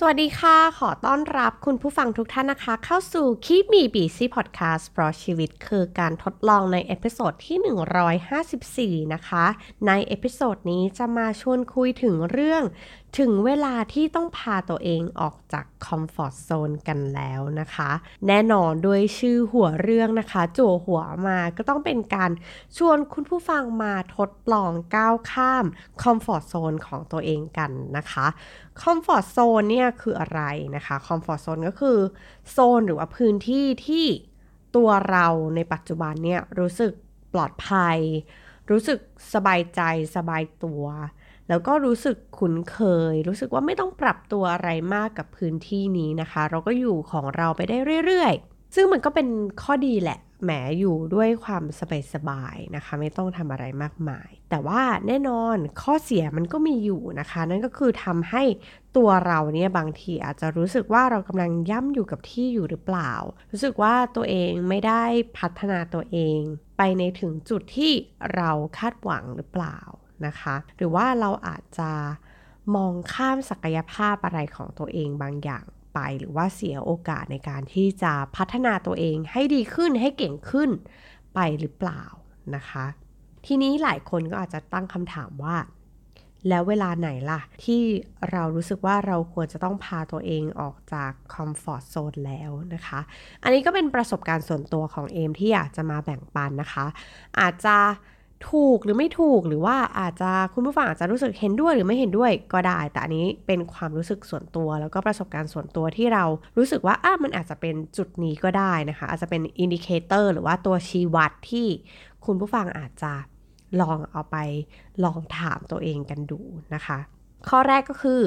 สวัสดีค่ะ ขอต้อนรับคุณผู้ฟังทุกท่านนะคะ เข้าสู่ Keep Me Busy พอดแคสต์เพราะชีวิตคือการทดลองใน episode ที่ 154 นะคะ ใน episode นี้จะมาชวนคุยถึงเรื่องถึงเวลาที่ต้องพาตัวเองออกจาก comfort zone กันแล้วนะคะ แน่นอนด้วยชื่อหัวเรื่องนะคะ จั่วหัวมาก็ต้องเป็นการชวนคุณผู้ฟังมาทดลองก้าวข้ามcomfort zone ของตัวเองกันนะคะ comfort zone เนี่ยคืออะไรนะคะ comfort zone ก็คือโซนหรือว่าพื้นที่ที่ตัวเราในปัจจุบันเนี่ยรู้สึกปลอดภัย รู้สึกสบายใจสบายตัว แล้วก็รู้สึกคุ้นเคย รู้สึกว่าไม่ต้องปรับตัวอะไรมากกับพื้นที่นี้นะคะ เราก็อยู่ของเราไปได้เรื่อยๆ ซึ่งมันก็เป็นข้อดีแหละแหมอยู่ด้วยความสบายๆนะคะ ไม่ต้องทำอะไรมากมาย แต่ว่าแน่นอนข้อเสียมันก็มีอยู่นะคะ นั่นก็คือทำให้ตัวเราเนี่ยบางทีอาจจะรู้สึกว่าเรากำลังย่ำอยู่กับที่อยู่หรือเปล่า รู้สึกว่าตัวเองไม่ได้พัฒนาตัวเอง ไปในถึงจุดที่เราคาดหวังหรือเปล่า นะคะ หรือว่าเราอาจจะมองข้ามศักยภาพอะไรของตัวเองบางอย่างไป หรือว่าเสียโอกาสในการที่จะพัฒนาตัวเองให้ดีขึ้นให้เก่งขึ้นไปหรือเปล่านะคะ ทีนี้หลายคนก็อาจจะตั้งคำถามว่า แล้วเวลาไหนล่ะ ที่เรารู้สึกว่าเราควรจะต้องพาตัวเองออกจากคอมฟอร์ทโซนแล้วนะคะ อันนี้ก็เป็นประสบการณ์ส่วนตัวของเอมที่อยากจะมาแบ่งปันนะคะ อาจจะ ถูกหรือไม่ถูกหรือว่าอาจจะคุณผู้ฟังอาจจะรู้สึกเห็นด้วยหรือไม่เห็นด้วยก็ได้ แต่อันนี้เป็นความรู้สึกส่วนตัว แล้วก็ประสบการณ์ส่วนตัวที่เรารู้สึกว่าอะมันอาจจะเป็นจุดนี้ก็ได้นะคะ อาจจะเป็น indicator หรือว่าตัวชี้วัดที่คุณผู้ฟังอาจจะลองเอาไปลองถามตัวเองกันดูนะคะ ข้อแรกก็คือ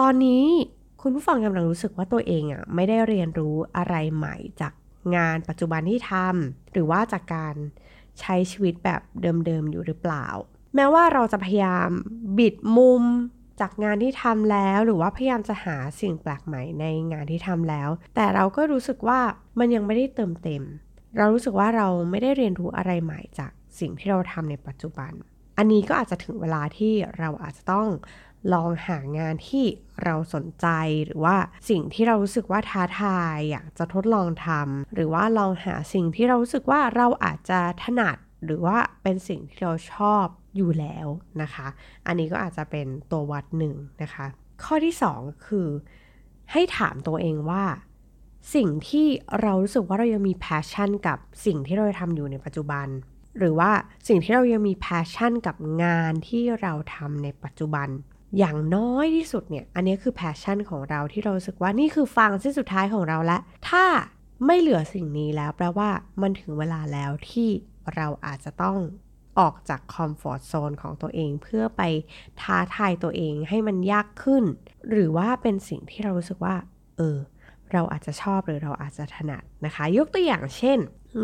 ตอนนี้คุณผู้ฟังกำลังรู้สึกว่าตัวเองอะไม่ได้เรียนรู้อะไรใหม่จากงานปัจจุบันที่ทำหรือว่าจากการ ใช้ชีวิตแบบเดิมๆอยู่หรือเปล่า แม้ว่าเราจะพยายามบิดมุมจากงานที่ทำแล้วหรือว่าพยายามจะหาสิ่งแปลกใหม่ในงานที่ทำแล้ว แต่เราก็รู้สึกว่ามันยังไม่ได้เติมเต็ม เรารู้สึกว่าเราไม่ได้เรียนรู้อะไรใหม่จากสิ่งที่เราทำในปัจจุบัน อันนี้ก็อาจจะถึงเวลาที่เราอาจจะต้อง ลองหางานที่เราสนใจหรือว่าสิ่งที่เรารู้สึกว่าท้าทายอยากจะทดลองทำหรือว่าลองหาสิ่งที่เรารู้สึกว่าเราอาจจะถนัดหรือว่าเป็นสิ่งที่เราชอบอยู่แล้วนะคะ อันนี้ก็อาจจะเป็นตัววัดหนึ่งนะคะ ข้อที่ 2 คือ ให้ถามตัวเองว่า สิ่งที่เรารู้สึกว่าเรายังมี passion กับสิ่งที่เราทำอยู่ในปัจจุบัน หรือว่าสิ่งที่เรายังมี passion กับงานที่เราทำในปัจจุบัน อย่างน้อยที่สุดเนี่ย อันนี้คือ passion ของเราที่เราสึกว่านี่คือฟางเส้นสุดท้ายของเราแล้วถ้าไม่เหลือสิ่งนี้แล้วแปลว่ามันถึงเวลาแล้วที่เราอาจจะต้องออกจากคอมฟอร์ทโซนของตัวเองเพื่อไปท้าทายตัวเองให้มันยากขึ้น หรือว่าเป็นสิ่งที่เรารู้สึกว่า เออ เราอาจจะชอบหรือเราอาจจะถนัดนะคะ ยกตัวอย่างเช่น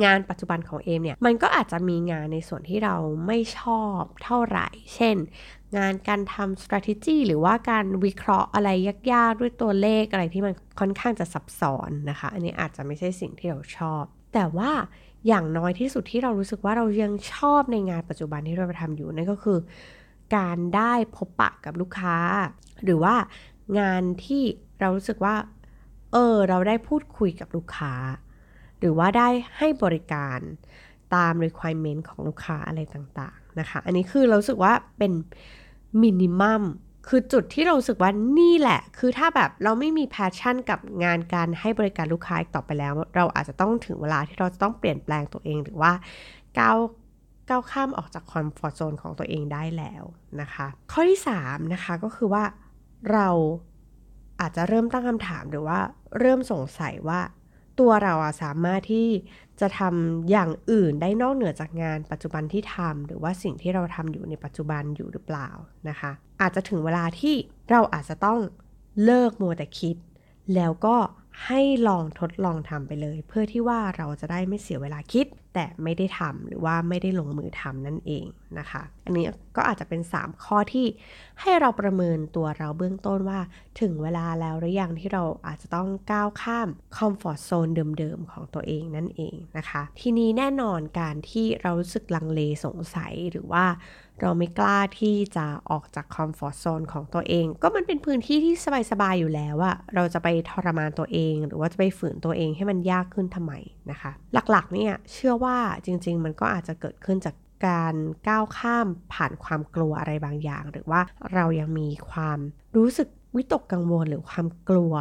งานปัจจุบันของเอมเนี่ยมันก็อาจจะมีงานในส่วนที่เราไม่ชอบเท่าไหร่ เช่น งานการทำ strategy หรือว่าการวิเคราะห์อะไรยากๆ ด้วยตัวเลขอะไรที่มันค่อนข้างจะซับซ้อนนะคะ อันนี้อาจจะไม่ใช่สิ่งที่เราชอบ แต่ว่าอย่างน้อยที่สุดที่เรารู้สึกว่าเรายังชอบในงานปัจจุบันที่เราทำอยู่นั่นก็คือ การได้พบปะกับลูกค้า หรือว่างานที่เรารู้สึกว่า เออ เราได้พูดคุยกับลูกค้า หรือว่าได้ให้บริการตาม requirement ของลูกค้าอะไรต่างๆนะคะ อันนี้คือเราสึกว่าเป็นminimum คือจุดที่เราสึกว่านี่แหละ คือถ้าแบบเราไม่มี passion กับงานการให้บริการลูกค้าอีกต่อไปแล้ว เราอาจจะต้องถึงเวลาที่เราจะต้องเปลี่ยนแปลงตัวเองหรือว่าก้าวก้าวข้ามออกจาก comfort zone ของตัวเองได้แล้วนะคะ ข้อที่3นะคะก็คือว่าเราอาจจะเริ่มตั้งคำถามหรือว่าเริ่มสงสัยว่า ตัวเราอะสามารถที่จะทำอย่างอื่นได้นอกเหนือจากงานปัจจุบันที่ทำหรือว่าสิ่งที่เราทำอยู่ในปัจจุบันอยู่หรือเปล่านะคะ อาจจะถึงเวลาที่เราอาจจะต้องเลิกมัวแต่คิด แล้วก็ ให้ลองทดลองทำไปเลย เพื่อที่ว่าเราจะได้ไม่เสียเวลาคิด แต่ไม่ได้ทำหรือว่าไม่ได้ลงมือทำนั่นเองนะคะ อันนี้ก็อาจจะเป็น 3 ข้อที่ให้เราประเมินตัวเราเบื้องต้นว่า ถึงเวลาแล้วหรือยังที่เราอาจจะต้องก้าวข้ามคอมฟอร์ทโซนเดิมๆของตัวเองนั่นเองนะคะ ทีนี้แน่นอนการที่เรารู้สึกลังเลสงสัยหรือว่า เราไม่กล้าที่จะออกจากคอมฟอร์ทโซนของตัวเอง ก็มันเป็นพื้นที่ที่สบายๆอยู่แล้วอะเราจะไปทรมานตัวเอง หรือว่าจะไปฝืนตัวเองให้มันยากขึ้นทำไมนะคะ หลักๆเนี่ยเชื่อว่าจริง ๆ มันก็อาจจะเกิดขึ้นจากการก้าวข้ามผ่านความกลัวอะไรบางอย่าง หรือว่าเรายังมีความรู้สึกวิตกกังวลหรือความกลัว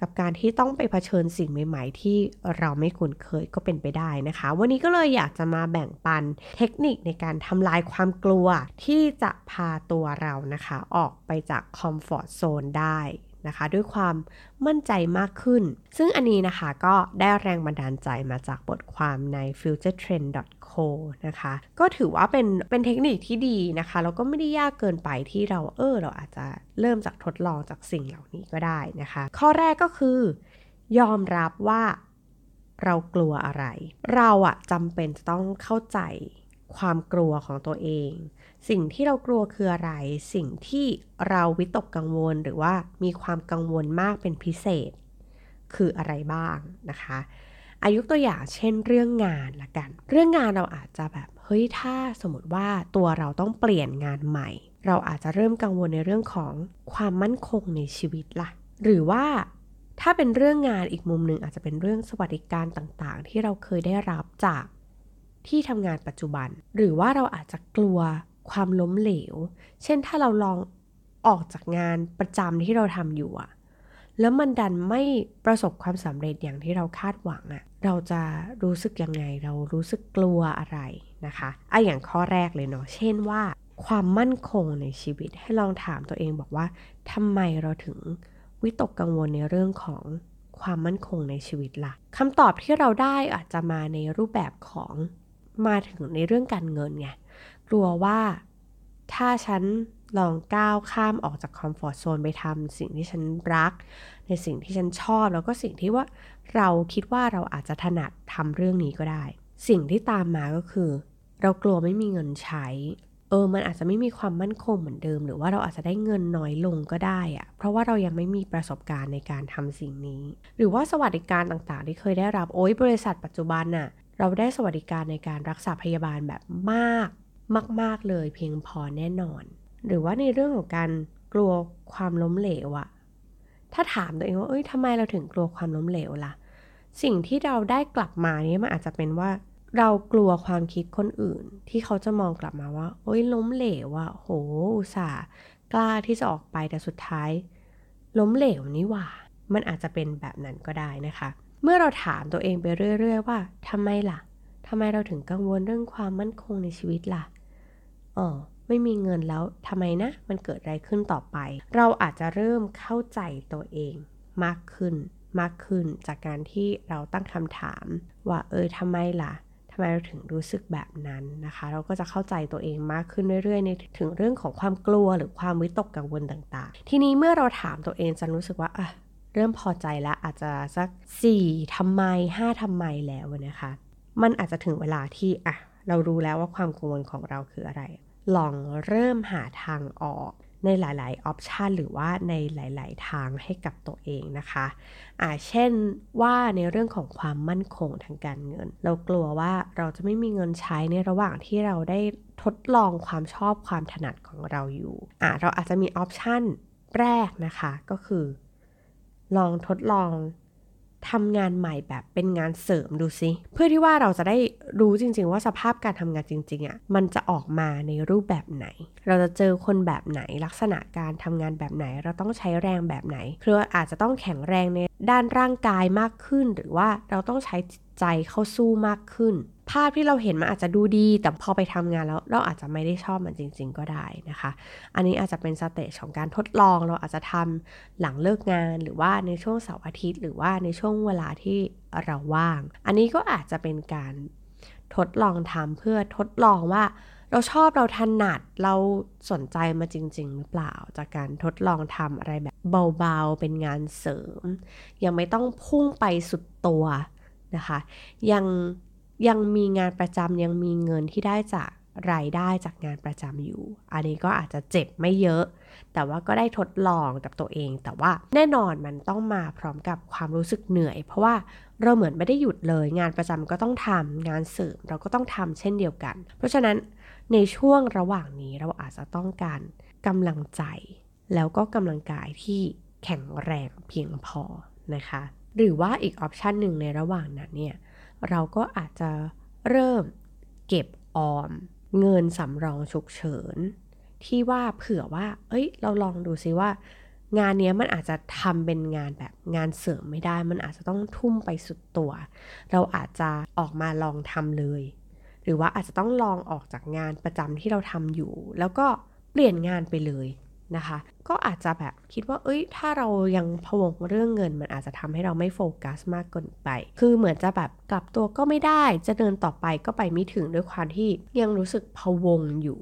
กับการที่ต้องไปเผชิญสิ่งใหม่ ๆ ที่เราไม่คุ้นเคยก็เป็นไปได้นะคะ วันนี้ก็เลยอยากจะมาแบ่งปันเทคนิคในการทำลายความกลัวที่จะพาตัวเรานะคะ ออกไปจากคอมฟอร์ทโซนได้นะคะ ด้วยความมั่นใจมากขึ้น ซึ่งอันนี้นะคะก็ได้แรงบันดาลใจมาจากบทความใน futuretrend co นะคะ ก็ถือว่าเป็นเป็นเทคนิคที่ดีนะคะแล้วก็ไม่ได้ยากเกินไปที่เราเออเราอาจจะเริ่มจากทดลองจากสิ่งเหล่านี้ก็ได้นะคะ ข้อแรกก็คือยอมรับว่าเรากลัวอะไร เราอะจำเป็นจะต้องเข้าใจความกลัวของตัวเอง สิ่งที่เรากลัวคืออะไร สิ่งที่เราวิตกกังวลหรือว่ามีความกังวลมากเป็นพิเศษ คืออะไรบ้างนะคะ อายุตัวอย่างเช่นเรื่องงานละกัน เรื่องงานเราอาจจะแบบเฮ้ยถ้าสมมติว่าตัวเราต้องเปลี่ยนงานใหม่ เราอาจจะเริ่มกังวลในเรื่องของความมั่นคงในชีวิตละ่ะ หรือว่าถ้าเป็นเรื่องงานอีกมุมหนึ่งอาจจะเป็นเรื่องสวัสดิการต่างๆ ที่เราเคยได้รับจากที่ทำงานปัจจุบัน หรือว่าเราอาจจะกลัวความล้มเหลว เช่นถ้าเราลองออกจากงานประจำที่เราทำอยู่อะ แล้วมันดันไม่ประสบความสำเร็จอย่างที่เราคาดหวังอะเราจะรู้สึกยังไง เรารู้สึกกลัวอะไรนะคะอะอย่างข้อแรกเลยเนาะ เช่นว่า ความมั่นคงในชีวิตให้ลองถามตัวเองบอกว่าทำไมเราถึงวิตกกังวลในเรื่องของความมั่นคงในชีวิตละ่ะคำตอบที่เราได้อาจจะมาในรูปแบบของมาถึงในเรื่องการเงินไงกลัวว่าถ้าฉัน ลองก้าวข้ามออกจากคอมฟอร์ทโซนไปทำสิ่งที่ฉันรัก ในสิ่งที่ฉันชอบ แล้วก็สิ่งที่ว่าเราคิดว่าเราอาจจะถนัดทำเรื่องนี้ก็ได้ สิ่งที่ตามมาก็คือ เรากลัวไม่มีเงินใช้ เออ มันอาจจะไม่มีความมั่นคงเหมือนเดิม หรือว่าเราอาจจะได้เงินน้อยลงก็ได้อะเพราะว่าเรายังไม่มีประสบการณ์ในการทำสิ่งนี้ หรือว่าสวัสดิการต่างๆ ที่เคยได้รับ โอ้ยบริษัทปัจจุบันน่ะ เราได้สวัสดิการในการรักษาพยาบาลแบบมาก มาก ๆเลยเพียงพอแน่นอน หรือว่าในเรื่องของการกลัวความล้มเหลวอะถ้าถามตัวเองว่าเอ้ยทำไมเราถึงกลัวความล้มเหลวละ่ะ สิ่งที่เราได้กลับมานี้มันอาจจะเป็นว่า เรากลัวความคิดคนอื่น ที่เขาจะมองกลับมาว่า โอ้ยล้มเหลวอะโหอุตส่าห์กล้าที่จะออกไปแต่สุดท้าย ล้มเหลวนี่ว่า มันอาจจะเป็นแบบนั้นก็ได้นะคะ เมื่อเราถามตัวเองไปเรื่อย ๆ ว่าทำไมล่ะทำไมเราถึงกังวลเรื่องความมั่นคงในชีวิตล่ะอ๋อ ไม่มีเงินแล้วทำไมนะ มันเกิดอะไรขึ้นต่อไป เราอาจจะเริ่มเข้าใจตัวเองมากขึ้นมากขึ้นจากการที่เราตั้งคำถาม ว่าเออทำไมล่ะทำไมเราถึงรู้สึกแบบนั้นนะคะ เราก็จะเข้าใจตัวเองมากขึ้นเรื่อยๆในถึงเรื่องของความกลัวหรือความวิตกกังวลต่างๆ ทีนี้เมื่อเราถามตัวเองจะรู้สึกว่าอะเริ่มพอใจแล้วอาจจะสัก 4ทำไม 5ทำไมแล้วนะคะ มันอาจจะถึงเวลาที่อะเรารู้แล้วว่าความกังวลของเราคืออะไร ลองเริ่มหาทางออกในหลาย ๆ ออปชันหรือว่าในหลาย ๆ ทางให้กับตัวเองนะคะอ่าเช่นว่าในเรื่องของความมั่นคงทางการเงิน เรากลัวว่าเราจะไม่มีเงินใช้ในระหว่างที่เราได้ทดลองความชอบความถนัดของเราอยู่อ่าเราอาจจะมีออปชันแรกนะคะก็คือ ลองทดลอง ทำงานใหม่แบบเป็นงานเสริมดูซิเพื่อที่ว่าเราจะได้รู้จริง ๆ ว่าสภาพการทำงานจริงๆอะ่ะมันจะออกมาในรูปแบบไหน เราจะเจอคนแบบไหนลักษณะการทำงานแบบไหน เราต้องใช้แรงแบบไหนคืออาจจะต้องแข็งแรงใน ด้านร่างกายมากขึ้น หรือว่าเราต้องใช้ใจเข้าสู้มากขึ้น ภาพที่เราเห็นมันอาจจะดูดี แต่พอไปทำงานแล้วเราอาจจะไม่ได้ชอบมันจริง ๆ ก็ได้นะคะ อันนี้อาจจะเป็นสเตจของการทดลอง เราอาจจะทำหลังเลิกงาน หรือว่าในช่วงเสาร์อาทิตย์ หรือว่าในช่วงเวลาที่เราว่าง อันนี้ก็อาจจะเป็นการทดลองทำเพื่อทดลองว่า เราชอบเราถนัดเราสนใจมาจริง ๆ หรือเปล่า จากการทดลองทำอะไรแบบเบาๆ เป็นงานเสริม ยังไม่ต้องพุ่งไปสุดตัวนะคะ ยังยังมีงานประจำยังมีเงินที่ได้จากรายได้จากงานประจำอยู่ อันนี้ก็อาจจะเจ็บไม่เยอะ แต่ว่าก็ได้ทดลองกับตัวเอง แต่ว่าแน่นอนมันต้องมาพร้อมกับความรู้สึกเหนื่อย เพราะว่าเราเหมือนไม่ได้หยุดเลย งานประจำก็ต้องทำงานเสริมเราก็ต้องทำเช่นเดียวกัน เพราะฉะนั้น ในช่วงระหว่างนี้เราอาจจะต้องการกำลังใจ แล้วก็กำลังกายที่แข็งแรงเพียงพอนะคะ หรือว่าอีกออปชันหนึ่งในระหว่างนั้นเนี่ยเราก็อาจจะเริ่มเก็บออม เงินสำรองฉุกเฉิน ที่ว่าเผื่อว่า เอ้ย เราลองดูซิว่า งานนี้มันอาจจะทำเป็นงานแบบงานเสริมไม่ได้ มันอาจจะต้องทุ่มไปสุดตัว เราอาจจะออกมาลองทำเลย หรือว่าอาจจะต้องลองออกจากงานประจำที่เราทำอยู่ แล้วก็เปลี่ยนงานไปเลยนะคะ ก็อาจจะแบบคิดว่า เอ้ย ถ้าเรายังพวงเรื่องเงิน มันอาจจะทำให้เราไม่โฟกัสมากเกินไป คือเหมือนจะแบบกลับตัวก็ไม่ได้ จะเดินต่อไปก็ไปไม่ถึงด้วยความที่ยังรู้สึกพวงอยู่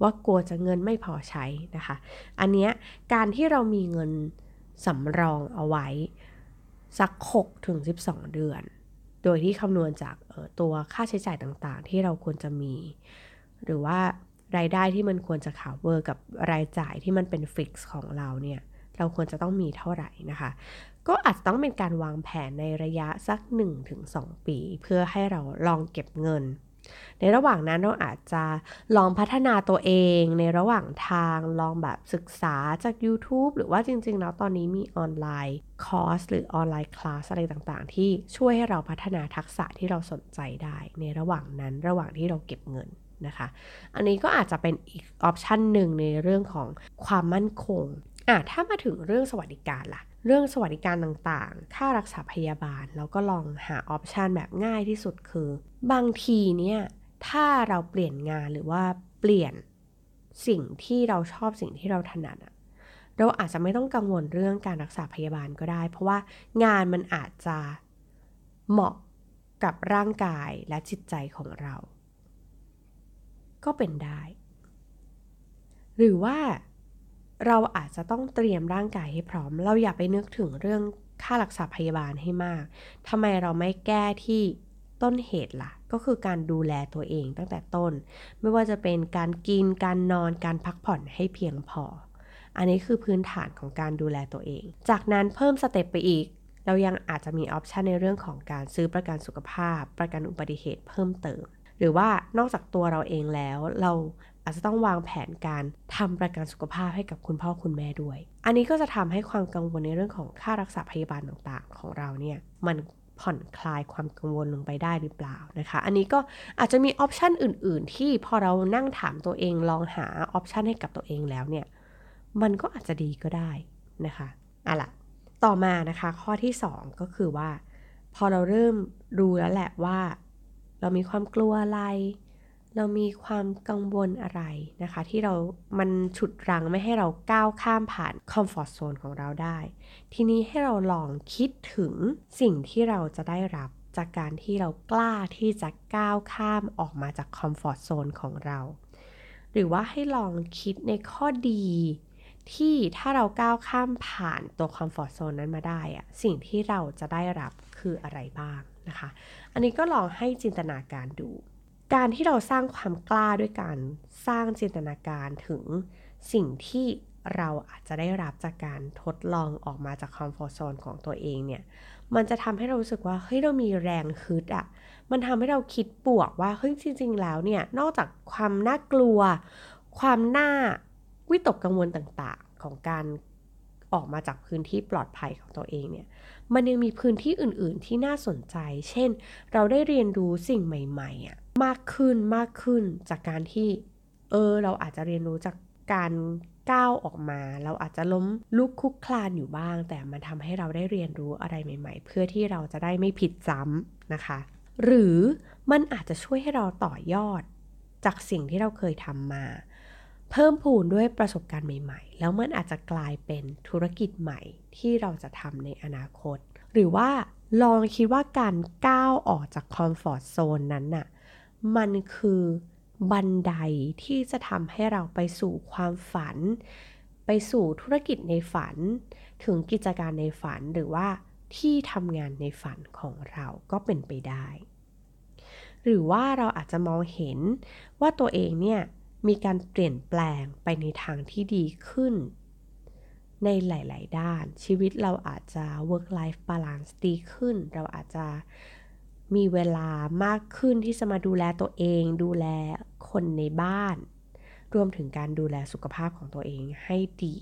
ว่ากลัวจะเงินไม่พอใช้นะคะ อันเนี้ยการที่เรามีเงินสำรองเอาไว้ สัก6ถึง12 เดือน โดยที่คำนวณจากตัวค่าใช้จ่ายต่างๆ ที่เราควรจะมี หรือว่ารายได้ที่มันควรจะ cover กับรายจ่ายที่มันเป็น fix ของเราเนี่ย เราควรจะต้องมีเท่าไหร่นะคะ ก็อาจจะต้องเป็นการวางแผนในระยะสัก 1-2 ปี เพื่อให้เราลองเก็บเงิน ในระหว่างนั้นเราอาจจะลองพัฒนาตัวเองในระหว่างทางลองแบบศึกษาจาก YouTube หรือว่าจริงๆ แล้วตอนนี้มี online course หรือ online class อะไรต่างๆ ที่ช่วยให้เราพัฒนาทักษะที่เราสนใจได้ ในระหว่างนั้นระหว่างที่เราเก็บเงินนะคะ อันนี้ก็อาจจะเป็นอีก option หนึ่งในเรื่องของความมั่นคงอะถ้ามาถึงเรื่องสวัสดิการล่ะ เรื่องสวัสดิการต่างๆ ค่ารักษาพยาบาลเราก็ลองหาออปชันแบบง่ายที่สุดคือ บางทีเนี่ย ถ้าเราเปลี่ยนงานหรือว่าเปลี่ยนสิ่งที่เราชอบสิ่งที่เราถนัดอะเราอาจจะไม่ต้องกังวลเรื่องการรักษาพยาบาลก็ได้ เพราะว่างานมันอาจจะเหมาะกับร่างกายและจิตใจของเรา ก็เป็นได้ หรือว่า เราอาจจะต้องเตรียมร่างกายให้พร้อม เราอย่าไปนึกถึงเรื่องค่ารักษาพยาบาลให้มากทำไมเราไม่แก้ที่ต้นเหตุล่ะ ก็คือการดูแลตัวเองตั้งแต่ต้น ไม่ว่าจะเป็นการกิน การนอน การพักผ่อนให้เพียงพอ อันนี้คือพื้นฐานของการดูแลตัวเอง จากนั้นเพิ่ม step ไปอีก เรายังอาจจะมี option ในเรื่องของการซื้อประกันสุขภาพ ประกันอุบัติเหตุเพิ่มเติม หรือว่านอกจากตัวเราเองแล้ว เรา อาจจะต้องวางแผนการทำประกันสุขภาพให้กับคุณพ่อคุณแม่ด้วย อันนี้ก็จะทำให้ความกังวลในเรื่องของค่ารักษาพยาบาลต่างๆ ของเราเนี่ยมันผ่อนคลายความกังวลลงไปได้หรือเปล่านะคะ อันนี้ก็อาจจะมีออปชันอื่น ๆ ที่พอเรานั่งถามตัวเองลองหาออปชันให้กับตัวเองแล้วเนี่ย มันก็อาจจะดีก็ได้นะคะอะล่ะต่อมานะคะ ข้อที่ 2 ก็คือว่า พอเราเริ่มรู้แล้วแหละว่า เรามีความกลัวอะไร เรามีความกังวลอะไรนะคะ ที่เรามันฉุดรั้งไม่ให้เราก้าวข้ามผ่าน comfort zone ของเราได้ ทีนี้ให้เราลองคิดถึงสิ่งที่เราจะได้รับจากการที่เรากล้าที่จะก้าวข้ามออกมาจาก comfort zone ของเรา หรือว่าให้ลองคิดในข้อดีที่ถ้าเราก้าวข้ามผ่านตัว comfort zone นั้นมาได้อะสิ่งที่เราจะได้รับคืออะไรบ้างนะคะ อันนี้ก็ลองให้จินตนาการดู การที่เราสร้างความกล้าด้วยการสร้างจินตนาการถึงสิ่งที่เราอาจจะได้รับจากการทดลองออกมาจากคอมฟอร์ทโซนของตัวเองเนี่ย มันจะทำให้เรารู้สึกว่าเฮ้ยเรามีแรงฮึดอะมันทำให้เราคิดบวกว่าเฮ้ยจริง ๆ แล้วเนี่ย นอกจากความน่ากลัว ความน่าวิตกกังวลต่างๆ ของการ ออกมาจากพื้นที่ปลอดภัยของตัวเองเนี่ย มันยังมีพื้นที่อื่น ๆ ที่น่าสนใจ เช่น เราได้เรียนรู้สิ่งใหม่ๆอะมากขึ้นมากขึ้นจากการที่ เออ เราอาจจะเรียนรู้จากการก้าวออกมา เราอาจจะล้มลุกคุกคลานอยู่บ้าง แต่มันทำให้เราได้เรียนรู้อะไรใหม่ ๆ เพื่อที่เราจะได้ไม่ผิดซ้ำนะคะ หรือมันอาจจะช่วยให้เราต่อยอดจากสิ่งที่เราเคยทำมา เพิ่มพูนด้วยประสบการณ์ใหม่ๆ แล้วมันอาจจะกลายเป็นธุรกิจใหม่ที่เราจะทำในอนาคต หรือว่าลองคิดว่าการก้าวออกจากคอมฟอร์ทโซนนั้นน่ะ มันคือบันไดที่จะทำให้เราไปสู่ความฝัน ไปสู่ธุรกิจในฝัน ถึงกิจการในฝันหรือว่าที่ทำงานในฝันของเราก็เป็นไปได้ หรือว่าเราอาจจะมองเห็นว่าตัวเองเนี่ย มีการเปลี่ยนแปลงไปในทางที่ดีขึ้น ในหลาย ๆ ด้าน ชีวิตเราอาจจะ work life balance ดีขึ้น เราอาจจะมีเวลามากขึ้นที่จะมาดูแลตัวเอง ดูแลคนในบ้าน รวมถึงการดูแลสุขภาพของตัวเองให้ดี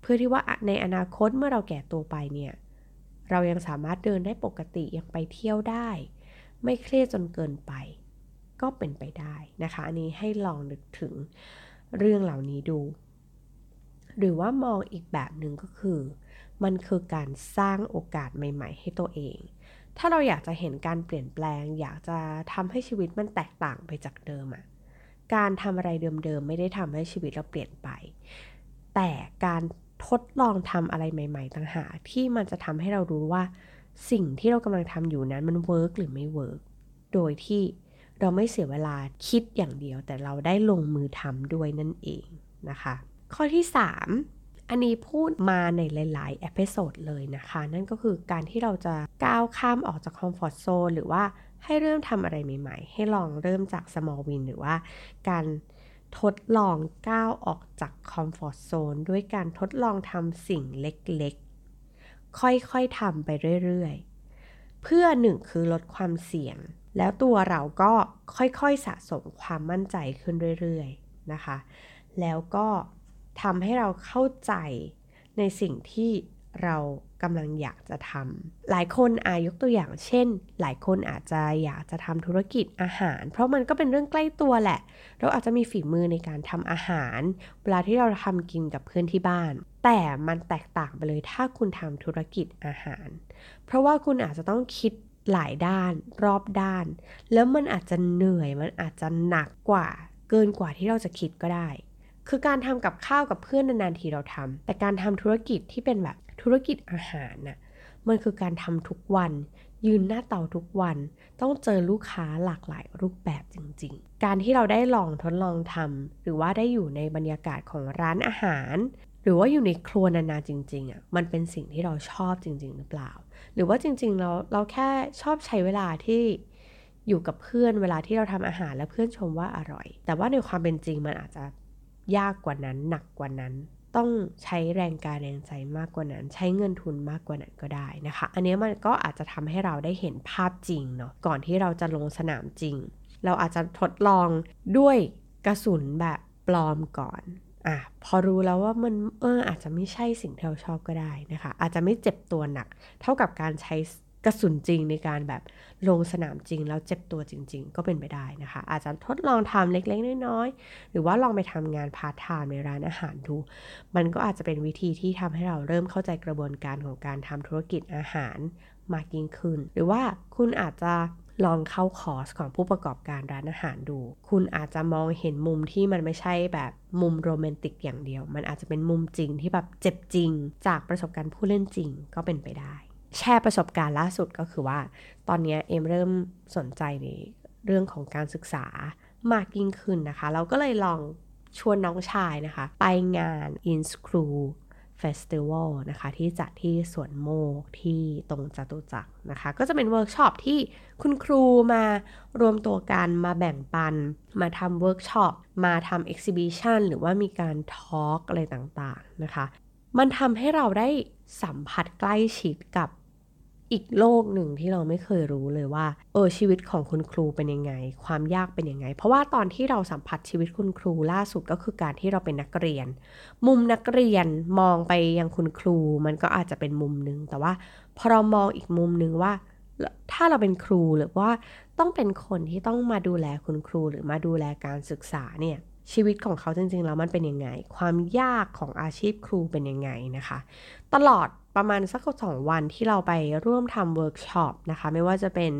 เพื่อที่ว่าในอนาคตเมื่อเราแก่ตัวไปเนี่ย เรายังสามารถเดินได้ปกติยังไปเที่ยวได้ ไม่เครียดจนเกินไป ก็เป็นไปได้นะคะ อันนี้ให้ลองนึกถึงเรื่องเหล่านี้ดู หรือว่ามองอีกแบบหนึ่งก็คือ มันคือการสร้างโอกาสใหม่ ๆ ให้ตัวเอง ถ้าเราอยากจะเห็นการเปลี่ยนแปลง อยากจะทำให้ชีวิตมันแตกต่างไปจากเดิมอะการทำอะไรเดิมๆไม่ได้ทำให้ชีวิตเราเปลี่ยนไป แต่การทดลองทำอะไรใหม่ๆต่างหากที่มันจะทำให้เรารู้ว่าสิ่งที่เรากำลังทำอยู่นั้นมัน work หรือไม่ work โดยที่ เราไม่เสียเวลาคิดอย่างเดียว แต่เราได้ลงมือทำด้วยนั่นเองนะคะ ข้อที่ 3 อันนี้พูดมาในหลายๆ episode เลยนะคะ นั่นก็คือการที่เราจะก้าวข้ามออกจาก comfort zone หรือว่าให้เริ่มทำอะไรใหม่ ๆ ให้ลองเริ่มจาก small win หรือว่าการทดลองก้าวออกจากคอมฟอร์ทโซนด้วยการทดลองทำสิ่งเล็กๆ ค่อยๆทำไปเรื่อยๆ เพื่อหนึ่งคือลดความเสี่ยง แล้วตัวเราก็ค่อยๆสะสมความมั่นใจขึ้นเรื่อยๆนะคะ แล้วก็ทำให้เราเข้าใจในสิ่งที่เรากำลังอยากจะทำหลายคนอายกตัวอย่างเช่น หลายคนอาจจะอยากจะทำธุรกิจอาหาร เพราะมันก็เป็นเรื่องใกล้ตัวแหละ เราอาจจะมีฝีมือในการทำอาหาร เวลาที่เราทำกินกับเพื่อนที่บ้าน แต่มันแตกต่างไปเลยถ้าคุณทำธุรกิจอาหาร เพราะว่าคุณอาจจะต้องคิด หลายด้านรอบด้าน แล้วมันอาจจะเหนื่อยมันอาจจะหนักกว่า เกินกว่าที่เราจะคิดก็ได้ คือการทำกับข้าวกับเพื่อนนานๆทีเราทำแต่การทำธุรกิจที่เป็นแบบธุรกิจอาหารน่ะมันคือการทำทุกวัน ยืนหน้าเตาทุกวัน ต้องเจอลูกค้าหลากหลายรูปแบบจริง ๆ การที่เราได้ลองทดลองทำหรือว่าได้อยู่ในบรรยากาศของร้านอาหาร หรือว่าอยู่ในครัวนานๆจริงๆอะมันเป็นสิ่งที่เราชอบจริง ๆ หรือเปล่า หรือว่าจริงๆเราเราแค่ชอบใช้เวลาที่อยู่กับเพื่อนเวลาที่เราทำอาหารและเพื่อนชมว่าอร่อย แต่ว่าในความเป็นจริงมันอาจจะยากกว่านั้นหนักกว่านั้น ต้องใช้แรงกายแรงใจมากกว่านั้น ใช้เงินทุนมากกว่านั้นก็ได้นะคะ อันนี้มันก็อาจจะทำให้เราได้เห็นภาพจริงเนาะก่อนที่เราจะลงสนามจริง เราอาจจะทดลองด้วยกระสุนแบบปลอมก่อน อะพอรู้แล้วว่ามันเอออาจจะไม่ใช่สิ่งที่เราชอบก็ได้นะคะ อาจจะไม่เจ็บตัวหนัก เท่ากับการใช้กระสุนจริงในการแบบลงสนามจริงแล้วเจ็บตัวจริง ๆ ก็เป็นไปได้นะคะ อาจจะทดลองทำเล็กๆน้อยๆหรือว่าลองไปทำงานพาร์ทไทม์ในร้านอาหารดู มันก็อาจจะเป็นวิธีที่ทำให้เราเริ่มเข้าใจกระบวนการของการทำธุรกิจอาหารมากยิ่งขึ้น หรือว่าคุณอาจจะลองเข้าคอร์สของผู้ประกอบการร้านอาหารดู คุณอาจจะมองเห็นมุมที่มันไม่ใช่แบบมุมโรแมนติกอย่างเดียว มันอาจจะเป็นมุมจริงที่แบบเจ็บจริง จากประสบการณ์ผู้เล่นจริงก็เป็นไปได้ แชร์ประสบการณ์ล่าสุดก็คือว่า ตอนนี้เอ็มเริ่มสนใจในเรื่องของการศึกษามากยิ่งขึ้นนะคะ เราก็เลยลองชวนน้องชายนะคะ ไปงาน insKru Festival นะคะ ที่จัดที่สวนโมกข์ที่ตรงจตุจักรนะคะ ก็จะเป็นเวิร์กช็อปที่คุณครูมารวมตัวกันมาแบ่งปัน มาทำเวิร์กช็อปมาทำ exhibition หรือว่ามีการ talk อะไรต่างๆนะคะ มันทำให้เราได้สัมผัสใกล้ชิดกับ อีกโลกหนึ่งที่เราไม่เคยรู้เลยว่า เออชีวิตของคุณครูเป็นยังไง ความยากเป็นยังไง เพราะว่าตอนที่เราสัมผัสชีวิตคุณครูล่าสุดก็คือการที่เราเป็นนักเรียน มุมนักเรียนมองไปยังคุณครู มันก็อาจจะเป็นมุมหนึ่งแต่ว่าพอเรามองอีกมุมหนึ่งว่า ถ้าเราเป็นครูหรือว่าต้องเป็นคนที่ต้องมาดูแลคุณครูหรือมาดูแลการศึกษาเนี่ยชีวิตของเขาจริงๆแล้วมันเป็นยังไง ความยากของอาชีพครูเป็นยังไงนะคะ ตลอด ประมาณสักสองวันที่เราไปร่วมทำเวิร์กช็อปนะคะ ไม่ว่าจะเป็น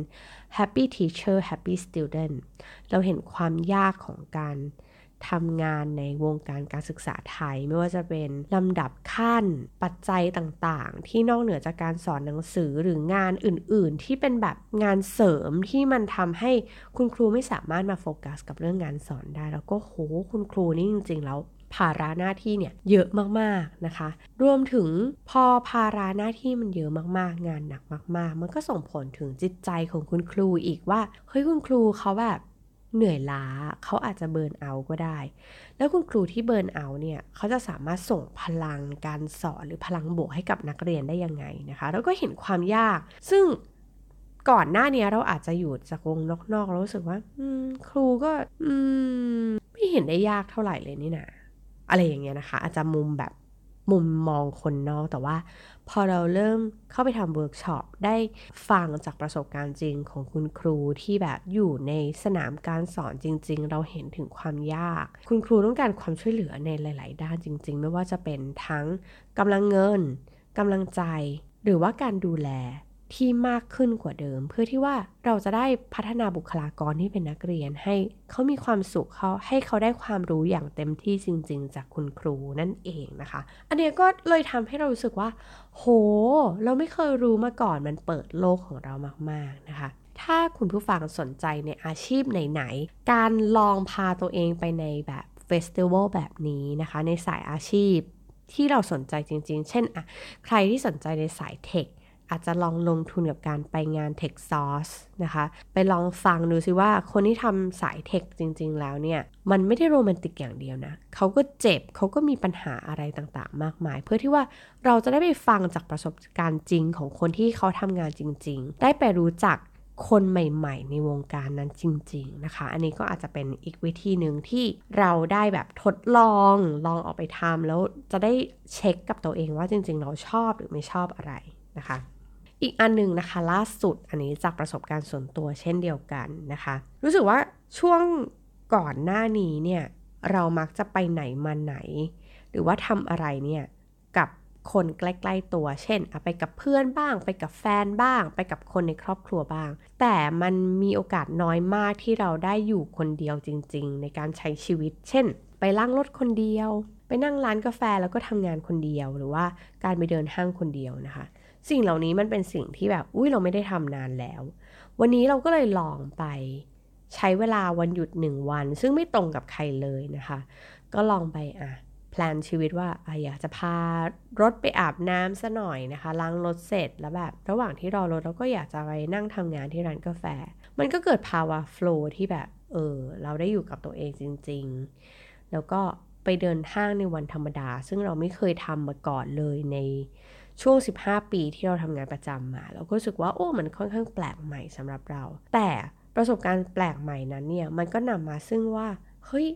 Happy Teacher Happy Student เราเห็นความยากของการทำงานในวงการการศึกษาไทย ไม่ว่าจะเป็นลำดับขั้นปัจจัยต่างๆ ที่นอกเหนือจากการสอนหนังสือหรืองานอื่นๆ ที่เป็นแบบงานเสริมที่มันทำให้คุณครูไม่สามารถมาโฟกัสกับเรื่องงานสอนได้ แล้วก็โหคุณครูนี่จริง ๆ แล้ว ภาระหน้าที่เนี่ยเยอะมากๆนะคะ รวมถึงพอภาระหน้าที่มันเยอะมากๆ งานหนักมาก ๆ มันก็ส่งผลถึงจิตใจของคุณครูอีกว่าเฮ้ยคุณครูเขาแบบเหนื่อยล้าเขาอาจจะเบิร์นเอาก็ได้ แล้วคุณครูที่เบิร์นเอาเนี่ยเขาจะสามารถส่งพลังการสอนหรือพลังบวกให้กับนักเรียนได้ยังไงนะคะ แล้วก็เห็นความยาก ซึ่งก่อนหน้านี้เราอาจจะอยู่จากวงนอกๆเรารู้สึกว่า ครูก็ไม่เห็นได้ยากเท่าไหร่เลยนี่นะ อะไรอย่างเงี้ยนะคะ อาจจะมุมแบบมุมมองคนนอกแต่ว่า พอเราเริ่มเข้าไปทำเวิร์กช็อปได้ฟังจากประสบการณ์จริงของคุณครูที่แบบอยู่ในสนามการสอนจริง ๆ เราเห็นถึงความยาก คุณครูต้องการความช่วยเหลือในหลาย ๆ ด้านจริง ๆ ไม่ว่าจะเป็นทั้งกำลังเงินกำลังใจ หรือว่าการดูแล ที่มากขึ้นกว่าเดิม เพื่อที่ว่าเราจะได้พัฒนาบุคลากรที่เป็นนักเรียน ให้เขามีความสุขเขาให้เขาได้ความรู้อย่างเต็มที่จริง ๆ จากคุณครูนั่นเองนะคะ อันนี้ก็เลยทำให้เรารู้สึกว่า โห เราไม่เคยรู้มาก่อนมันเปิดโลกของเรามาก ๆ นะคะถ้าคุณผู้ฟังสนใจในอาชีพไหน ๆ การลองพาตัวเองไปในแบบเฟสติวัลแบบนี้นะคะ ในสายอาชีพที่เราสนใจจริง ๆ เช่นอะใครที่สนใจในสายเทค อาจจะลองลงทุนกับการไปงาน Tech Source นะคะ ไปลองฟังดูซิว่าคนที่ทำสายเทคจริง ๆ แล้วเนี่ย มันไม่ได้โรแมนติกอย่างเดียวนะ เขาก็เจ็บเขาก็มีปัญหาอะไรต่างๆ มากมาย เพื่อที่ว่าเราจะได้ไปฟังจากประสบการณ์จริงของคนที่เขาทำงานจริง ๆ ได้ไปรู้จักคนใหม่ๆ ในวงการนั้นจริง ๆ นะคะ อันนี้ก็อาจจะเป็นอีกวิธีหนึ่งที่เราได้แบบทดลองลองออกไปทำแล้วจะได้เช็คกับตัวเองว่าจริง ๆ เราชอบหรือไม่ชอบอะไรนะคะ อีกอันหนึ่งนะคะ ล่าสุดอันนี้จากประสบการณ์ส่วนตัวเช่นเดียวกันนะคะ รู้สึกว่าช่วงก่อนหน้านี้เนี่ยเรามักจะไปไหนมาไหน หรือว่าทำอะไรเนี่ยกับคนใกล้ๆตัว เช่นไปกับเพื่อนบ้าง ไปกับแฟนบ้าง ไปกับคนในครอบครัวบ้าง แต่มันมีโอกาสน้อยมากที่เราได้อยู่คนเดียวจริง ๆ ในการใช้ชีวิต เช่น ไปล้างรถคนเดียว ไปนั่งร้านกาแฟแล้วก็ทำงานคนเดียว หรือว่าการไปเดินห้างคนเดียวนะคะ สิ่งเหล่านี้มันเป็นสิ่งที่แบบอุ้ยเราไม่ได้ทำนานแล้ว วันนี้เราก็เลยลองไปใช้เวลาวันหยุดหนึ่งวัน ซึ่งไม่ตรงกับใครเลยนะคะ ก็ลองไปอะแพลนชีวิตว่าออยากจะพารถไปอาบน้ำซะหน่อยนะคะล้างรถเสร็จแล้วแบบ ระหว่างที่รอรถเราก็อยากจะไปนั่งทำงานที่ร้านกาแฟ มันก็เกิดภาวะโฟล์ที่แบบ เออ เราได้อยู่กับตัวเองจริง ๆ แล้วก็ไปเดินห้างในวันธรรมดา ซึ่งเราไม่เคยทำมาก่อนเลยใน ช่วง 15 ปีที่เราทำงานประจำมา เราก็รู้สึกว่าโอ้ มันค่อนข้างแปลกใหม่สำหรับเรา แต่ประสบการณ์แปลกใหม่นั้นเนี่ย มันก็นำมาซึ่งว่า เฮ้ย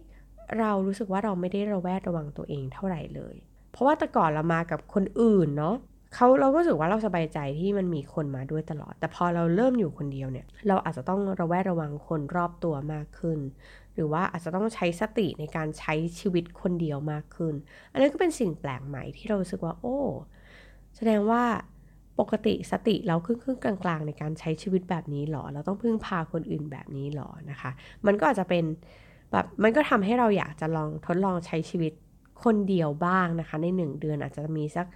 เรารู้สึกว่าเราไม่ได้ระแวดระวังตัวเองเท่าไหร่เลย เพราะว่าแต่ก่อนเรามากับคนอื่นเนาะเขาเราก็รู้สึกว่าเราสบายใจที่มันมีคนมาด้วยตลอด แต่พอเราเริ่มอยู่คนเดียวเนี่ย เราอาจจะต้องระแวดระวังคนรอบตัวมากขึ้น หรือว่าอาจจะต้องใช้สติในการใช้ชีวิตคนเดียวมากขึ้น อันนี้นก็เป็นสิ่งแปลกใหม่ที่เรารู้สึกว่า โอ้ แสดงว่าปกติสติเราครึ่งครึ่งกลางๆ ในการใช้ชีวิตแบบนี้หรอ เราต้องพึ่งพาคนอื่นแบบนี้หรอนะคะ มันก็อาจจะเป็นแบบมันก็ทำให้เราอยากจะลองทดลองใช้ชีวิตคนเดียวบ้างนะคะ ในหนึ่งเดือนอาจจะมีสัก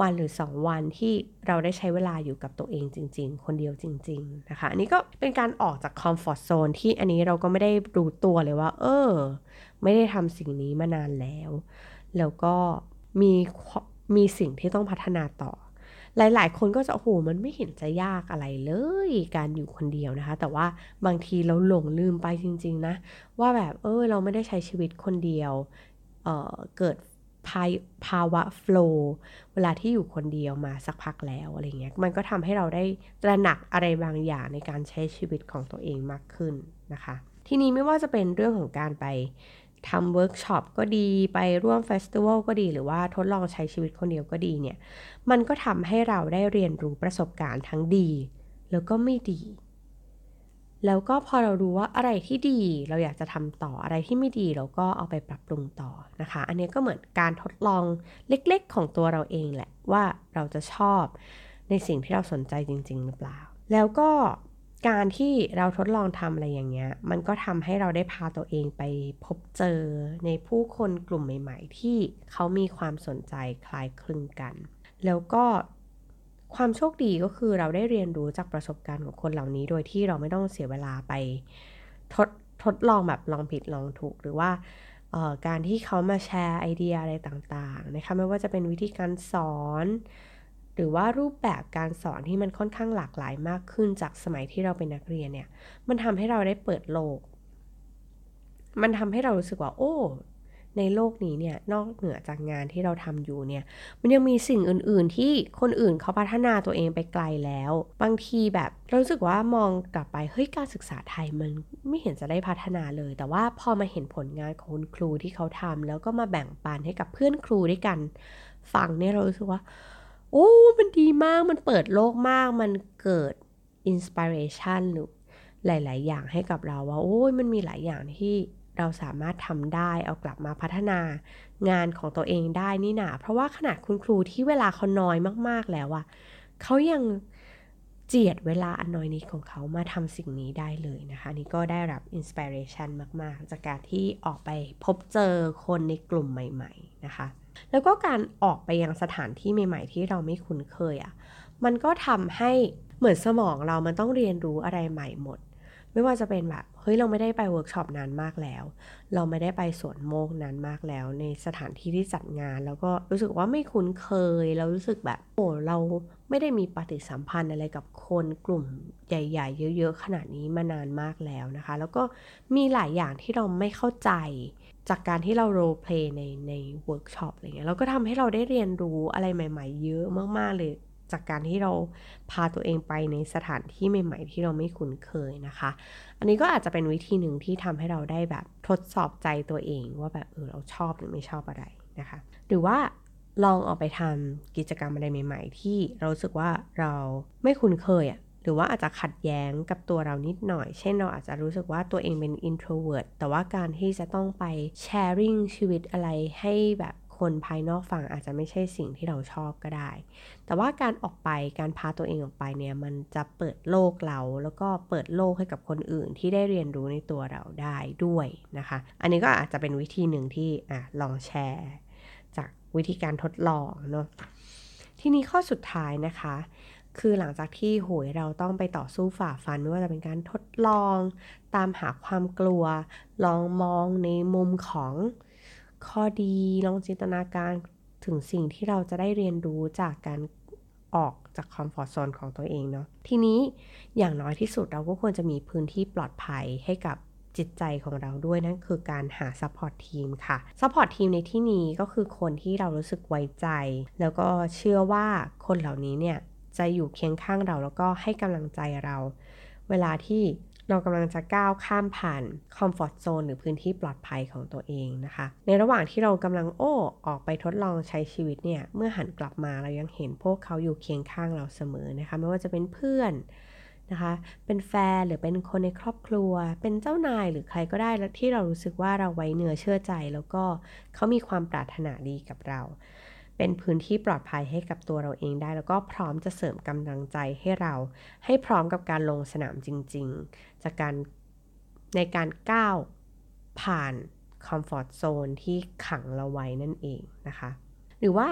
วันหรือ 2 วันที่เราได้ใช้เวลาอยู่กับตัวเองจริง ๆ คนเดียวจริง ๆ นะคะ อันนี้ก็เป็นการออกจากคอมฟอร์ทโซนที่อันนี้เราก็ไม่ได้รู้ตัวเลยว่า เออ ไม่ได้ทำสิ่งนี้มานานแล้ว แล้วก็มี มีสิ่งที่ต้องพัฒนาต่อ หลาย ๆ คนก็จะโอ้โหมันไม่เห็นจะยากอะไรเลย การอยู่คนเดียวนะคะ แต่ว่าบางทีเราหลงลืมไปจริง ๆ นะ ว่าแบบเออเราไม่ได้ใช้ชีวิตคนเดียวเเกิดภาวะโฟล์เวลาที่อยู่คนเดียวมาสักพักแล้วอะไรเงี้ยมันก็ทำให้เราได้ตระหนักอะไรบางอย่างในการใช้ชีวิตของตัวเองมากขึ้นนะคะ ทีนี้ไม่ว่าจะเป็นเรื่องของการไป ทำเวิร์กช็อปก็ดีไปร่วม festival ก็ดีหรือว่าทดลองใช้ชีวิตคนเดียวก็ดีเนี่ย มันก็ทำให้เราได้เรียนรู้ประสบการณ์ทั้งดี แล้วก็ไม่ดี แล้วก็พอเรารู้ว่าอะไรที่ดีเราอยากจะทำต่ออะไรที่ไม่ดีเราก็เอาไปปรับปรุงต่อนะคะ อันนี้ก็เหมือนการทดลองเล็กๆ ของตัวเราเองแหละว่าเราจะชอบในสิ่งที่เราสนใจจริง ๆ หรือเปล่า แล้วก็ การที่เราทดลองทำอะไรอย่างเงี้ย มันก็ทำให้เราได้พาตัวเองไปพบเจอในผู้คนกลุ่มใหม่ ๆ ที่เขามีความสนใจคล้ายคลึงกัน แล้วก็ความโชคดีก็คือเราได้เรียนรู้จากประสบการณ์ของคนเหล่านี้ โดยที่เราไม่ต้องเสียเวลาไปทดทดลองแบบลองผิดลองถูกหรือว่าการที่เขามาแชร์ไอเดียอะไรต่างๆนะคะไม่ว่าจะเป็นวิธีการสอน หรือว่ารูปแบบการสอนที่มันค่อนข้างหลากหลายมากขึ้นจากสมัยที่เราเป็นนักเรียนเนี่ย มันทำให้เราได้เปิดโลก มันทำให้เรารู้สึกว่า โอ้ ในโลกนี้เนี่ย นอกเหนือจากงานที่เราทำอยู่เนี่ย มันยังมีสิ่งอื่น ๆ ที่คนอื่นเขาพัฒนาตัวเองไปไกลแล้ว บางทีแบบเรู้สึกว่ามองกลับไป เฮ้ย การศึกษาไทยมันไม่เห็นจะได้พัฒนาเลย แต่ว่าพอมาเห็นผลงานของคุณครูที่เขาทำแล้วก็มาแบ่งปันให้กับเพื่อนครูด้วยกันฟังเนี่ยเรารู้สึกว่า โอ้มันดีมากมันเปิดโลกมากมันเกิด inspiration หรือหลาย ๆ อย่างให้กับเราว่า โอ้ยมันมีหลายอย่างที่เราสามารถทำได้เอากลับมาพัฒนางานของตัวเองได้นี่นาเพราะว่าขนาดคุณครูที่เวลาเขาน้อยมาก ๆ แล้วอะเขายังเจียดเวลาอันน้อยนี้ของเขามาทำสิ่งนี้ได้เลยนะคะนี่ก็ได้รับ inspiration มาก ๆ จากการที่ออกไปพบเจอคนในกลุ่มใหม่ ๆ นะคะ แล้วก็การออกไปยังสถานที่ใหม่ ๆ ที่เราไม่คุ้นเคยอะ่ะ มันก็ทำให้เหมือนสมองเรามันต้องเรียนรู้อะไรใหม่หมด ไม่ว่าจะเป็นแบบเฮ้ยเราไม่ได้ไปเวิร์กช็อปนานมากแล้ว เราไม่ได้ไปสวนโมกนานมากแล้ว ในสถานที่ที่จัดงาน แล้วก็รู้สึกว่าไม่คุ้นเคย เรารู้สึกแบบโอ้เราไม่ได้มีปฏิสัมพันธ์อะไรกับคนกลุ่มใหญ่ ๆ เยอะ ๆ ขนาดนี้มานานมากแล้วนะคะ แล้วก็มีหลายอย่างที่เราไม่เข้าใจ จากการที่เรา role play ในในเวิร์กช็อปอะไรเงี้ยเราก็ทำให้เราได้เรียนรู้อะไรใหม่ ๆ เยอะมาก ๆ เลย จากการที่เราพาตัวเองไปในสถานที่ใหม่ ๆ ที่เราไม่คุ้นเคยนะคะ อันนี้ก็อาจจะเป็นวิธีหนึ่งที่ทำให้เราได้แบบทดสอบใจตัวเองว่าแบบเออเราชอบหรือไม่ชอบอะไรนะคะ หรือว่าลองออกไปทำกิจกรรมอะไรใหม่ ๆ ที่เรารู้สึกว่าเราไม่คุ้นเคยอะ หรือว่าอาจจะขัดแย้งกับตัวเรานิดหน่อย เช่นเราอาจจะรู้สึกว่าตัวเองเป็น introvert แต่ว่าการที่จะต้องไป sharing ชีวิตอะไรให้แบบคนภายนอกฟังอาจจะไม่ใช่สิ่งที่เราชอบก็ได้ แต่ว่าการออกไปการพาตัวเองออกไปเนี่ยมันจะเปิดโลกเรา แล้วก็เปิดโลกให้กับคนอื่นที่ได้เรียนรู้ในตัวเราได้ด้วยนะคะ อันนี้ก็อาจจะเป็นวิธีหนึ่งที่อะลองแชร์ จากวิธีการทดลองเนาะ ทีนี้ข้อสุดท้ายนะคะ คือหลังจากที่โหยเราต้องไปต่อสู้ฝ่าฟันไม่ว่าจะเป็นการทดลอง ตามหาความกลัว ลองมองในมุมของข้อดี ลองจินตนาการถึงสิ่งที่เราจะได้เรียนรู้จากการออกจาก comfort zone ของตัวเองเนาะทีนี้อย่างน้อยที่สุดเราก็ควรจะมีพื้นที่ปลอดภัยให้กับจิตใจของเราด้วยนั่นคือการหา support team ค่ะ support team ในที่นี้ก็คือคนที่เรารู้สึกไว้ใจ แล้วก็เชื่อว่าคนเหล่านี้เนี่ย จะอยู่เคียงข้างเราแล้วก็ให้กำลังใจเรา เวลาที่เรากำลังจะก้าวข้ามผ่านคอมฟอร์ทโซนหรือพื้นที่ปลอดภัยของตัวเองนะคะ ในระหว่างที่เรากำลังโอ้ออกไปทดลองใช้ชีวิตเนี่ย เมื่อหันกลับมาเรายังเห็นพวกเขาอยู่เคียงข้างเราเสมอนะคะ ไม่ว่าจะเป็นเพื่อนนะคะ เป็นแฟนหรือเป็นคนในครอบครัว เป็นเจ้านายหรือใครก็ได้ที่เรารู้สึกว่าเราไว้เนื้อเชื่อใจ แล้วก็เขามีความปรารถนาดีกับเรา เป็นพื้นที่ปลอดภัยให้กับตัวเราเองได้ แล้วก็พร้อมจะเสริมกำลังใจให้เรา ให้พร้อมกับการลงสนามจริง ๆ จากการในการก้าวผ่านคอมฟอร์ทโซนที่ขังเราไว้นั่นเองนะคะ หรือว่า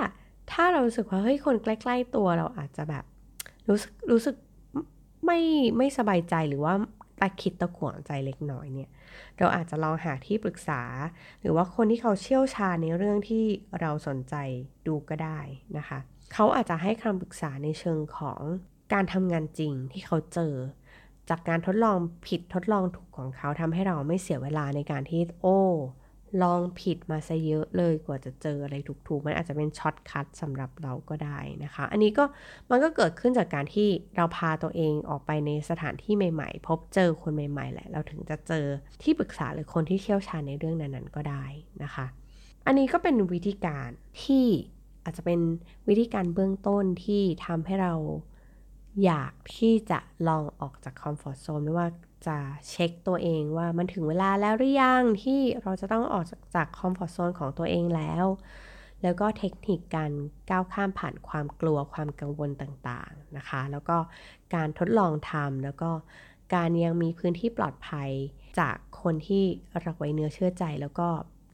ถ้าเรารู้สึกว่าเฮ้ยคนใกล้ ๆ ตัวเราอาจจะแบบรู้สึกรู้สึกไม่ไม่สบายใจหรือว่า ตะคิดตะขวงใจเล็กน้อยเนี่ย เราอาจจะลองหาที่ปรึกษา หรือว่าคนที่เขาเชี่ยวชาญในเรื่องที่เราสนใจดูก็ได้นะคะ เขาอาจจะให้คำปรึกษาในเชิงของการทำงานจริงที่เขาเจอ จากการทดลองผิดทดลองถูกของเขาทำให้เราไม่เสียเวลาในการที่โอ้ ลองผิดมาซะเยอะเลยกว่าจะเจออะไรถูกๆ มันอาจจะเป็น shortcut สำหรับเราก็ได้นะคะ อันนี้ก็มันก็เกิดขึ้นจากการที่เราพาตัวเองออกไปในสถานที่ใหม่ๆ พบเจอคนใหม่ๆแหละ เราถึงจะเจอที่ปรึกษาหรือคนที่เชี่ยวชาญในเรื่องนั้นๆก็ได้นะคะ อันนี้ก็เป็นวิธีการที่อาจจะเป็นวิธีการเบื้องต้นที่ทำให้เราอยากที่จะลองออกจากคอมฟอร์ทโซนไม่ว่า จะเช็คตัวเองว่ามันถึงเวลาแล้วหรือยังที่เราจะต้องออกจากคอมฟอร์ทโซนของตัวเองแล้ว แล้วก็เทคนิคการก้าวข้ามผ่านความกลัวความกังวลต่างๆนะคะ แล้วก็การทดลองทำแล้วก็การยังมีพื้นที่ปลอดภัยจากคนที่เราไว้เนื้อเชื่อใจแล้วก็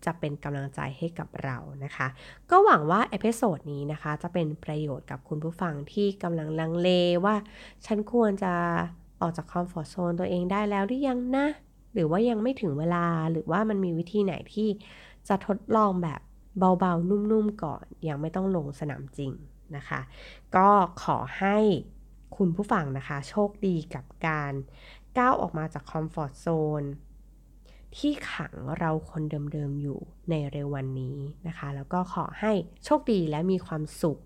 จะเป็นกำลังใจให้กับเรานะคะ ก็หวังว่า episode นี้นะคะ จะเป็นประโยชน์กับคุณผู้ฟังที่กำลังลังเลว่า ฉันควรจะ ออกจาก comfort zone ตัวเองได้แล้วหรือยังนะ หรือว่ายังไม่ถึงเวลาหรือว่ามันมีวิธีไหนที่จะทดลองแบบเบาๆ นุ่มๆ ก่อน ยังไม่ต้องลงสนามจริงนะคะ ก็ขอให้คุณผู้ฟังนะคะ โชคดีกับการก้าวออกมาจาก comfort zone ที่ขังเราคนเดิมๆอยู่ในเร็ววันนี้นะคะ แล้วก็ขอให้โชคดีและมีความสุข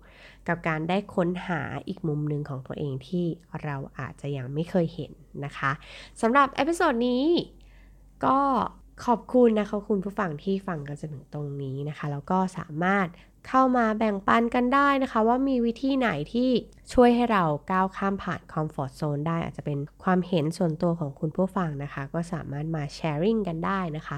กับการได้ค้นหาอีกมุมหนึ่งของตัวเองที่เราอาจจะยังไม่เคยเห็นนะคะสำหรับ episode นี้ก็ขอบคุณนะคะคุณผู้ฟังที่ฟังกันจนถึงตรงนี้นะคะ แล้วก็สามารถ เข้ามาแบ่งปันกันได้นะคะ ว่ามีวิธีไหนที่ช่วยให้เราก้าวข้ามผ่านคอมฟอร์ทโซนได้ อาจจะเป็นความเห็นส่วนตัวของคุณผู้ฟังนะคะ ก็สามารถมาแชร์ริ่งกันได้นะคะ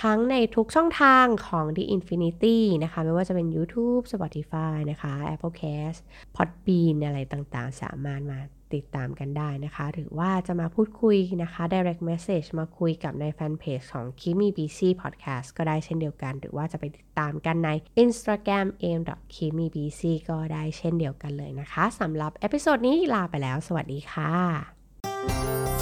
ทั้งในทุกช่องทางของ The Infinity นะคะ ไม่ว่าจะเป็น YouTube Spotify นะคะ Apple Cast Podbean อะไรต่างๆ สามารถมา ติดตามกันได้นะคะ หรือว่าจะมาพูดคุยนะคะ direct message มาคุยกับในแฟนเพจของ Kimi BC Podcast ก็ได้เช่นเดียวกัน หรือว่าจะไปติดตามกันใน Instagram aim kimi bc ก็ได้เช่นเดียวกันเลยนะคะสำหรับเอพิโซดนี้ลาไปแล้ว สวัสดีค่ะ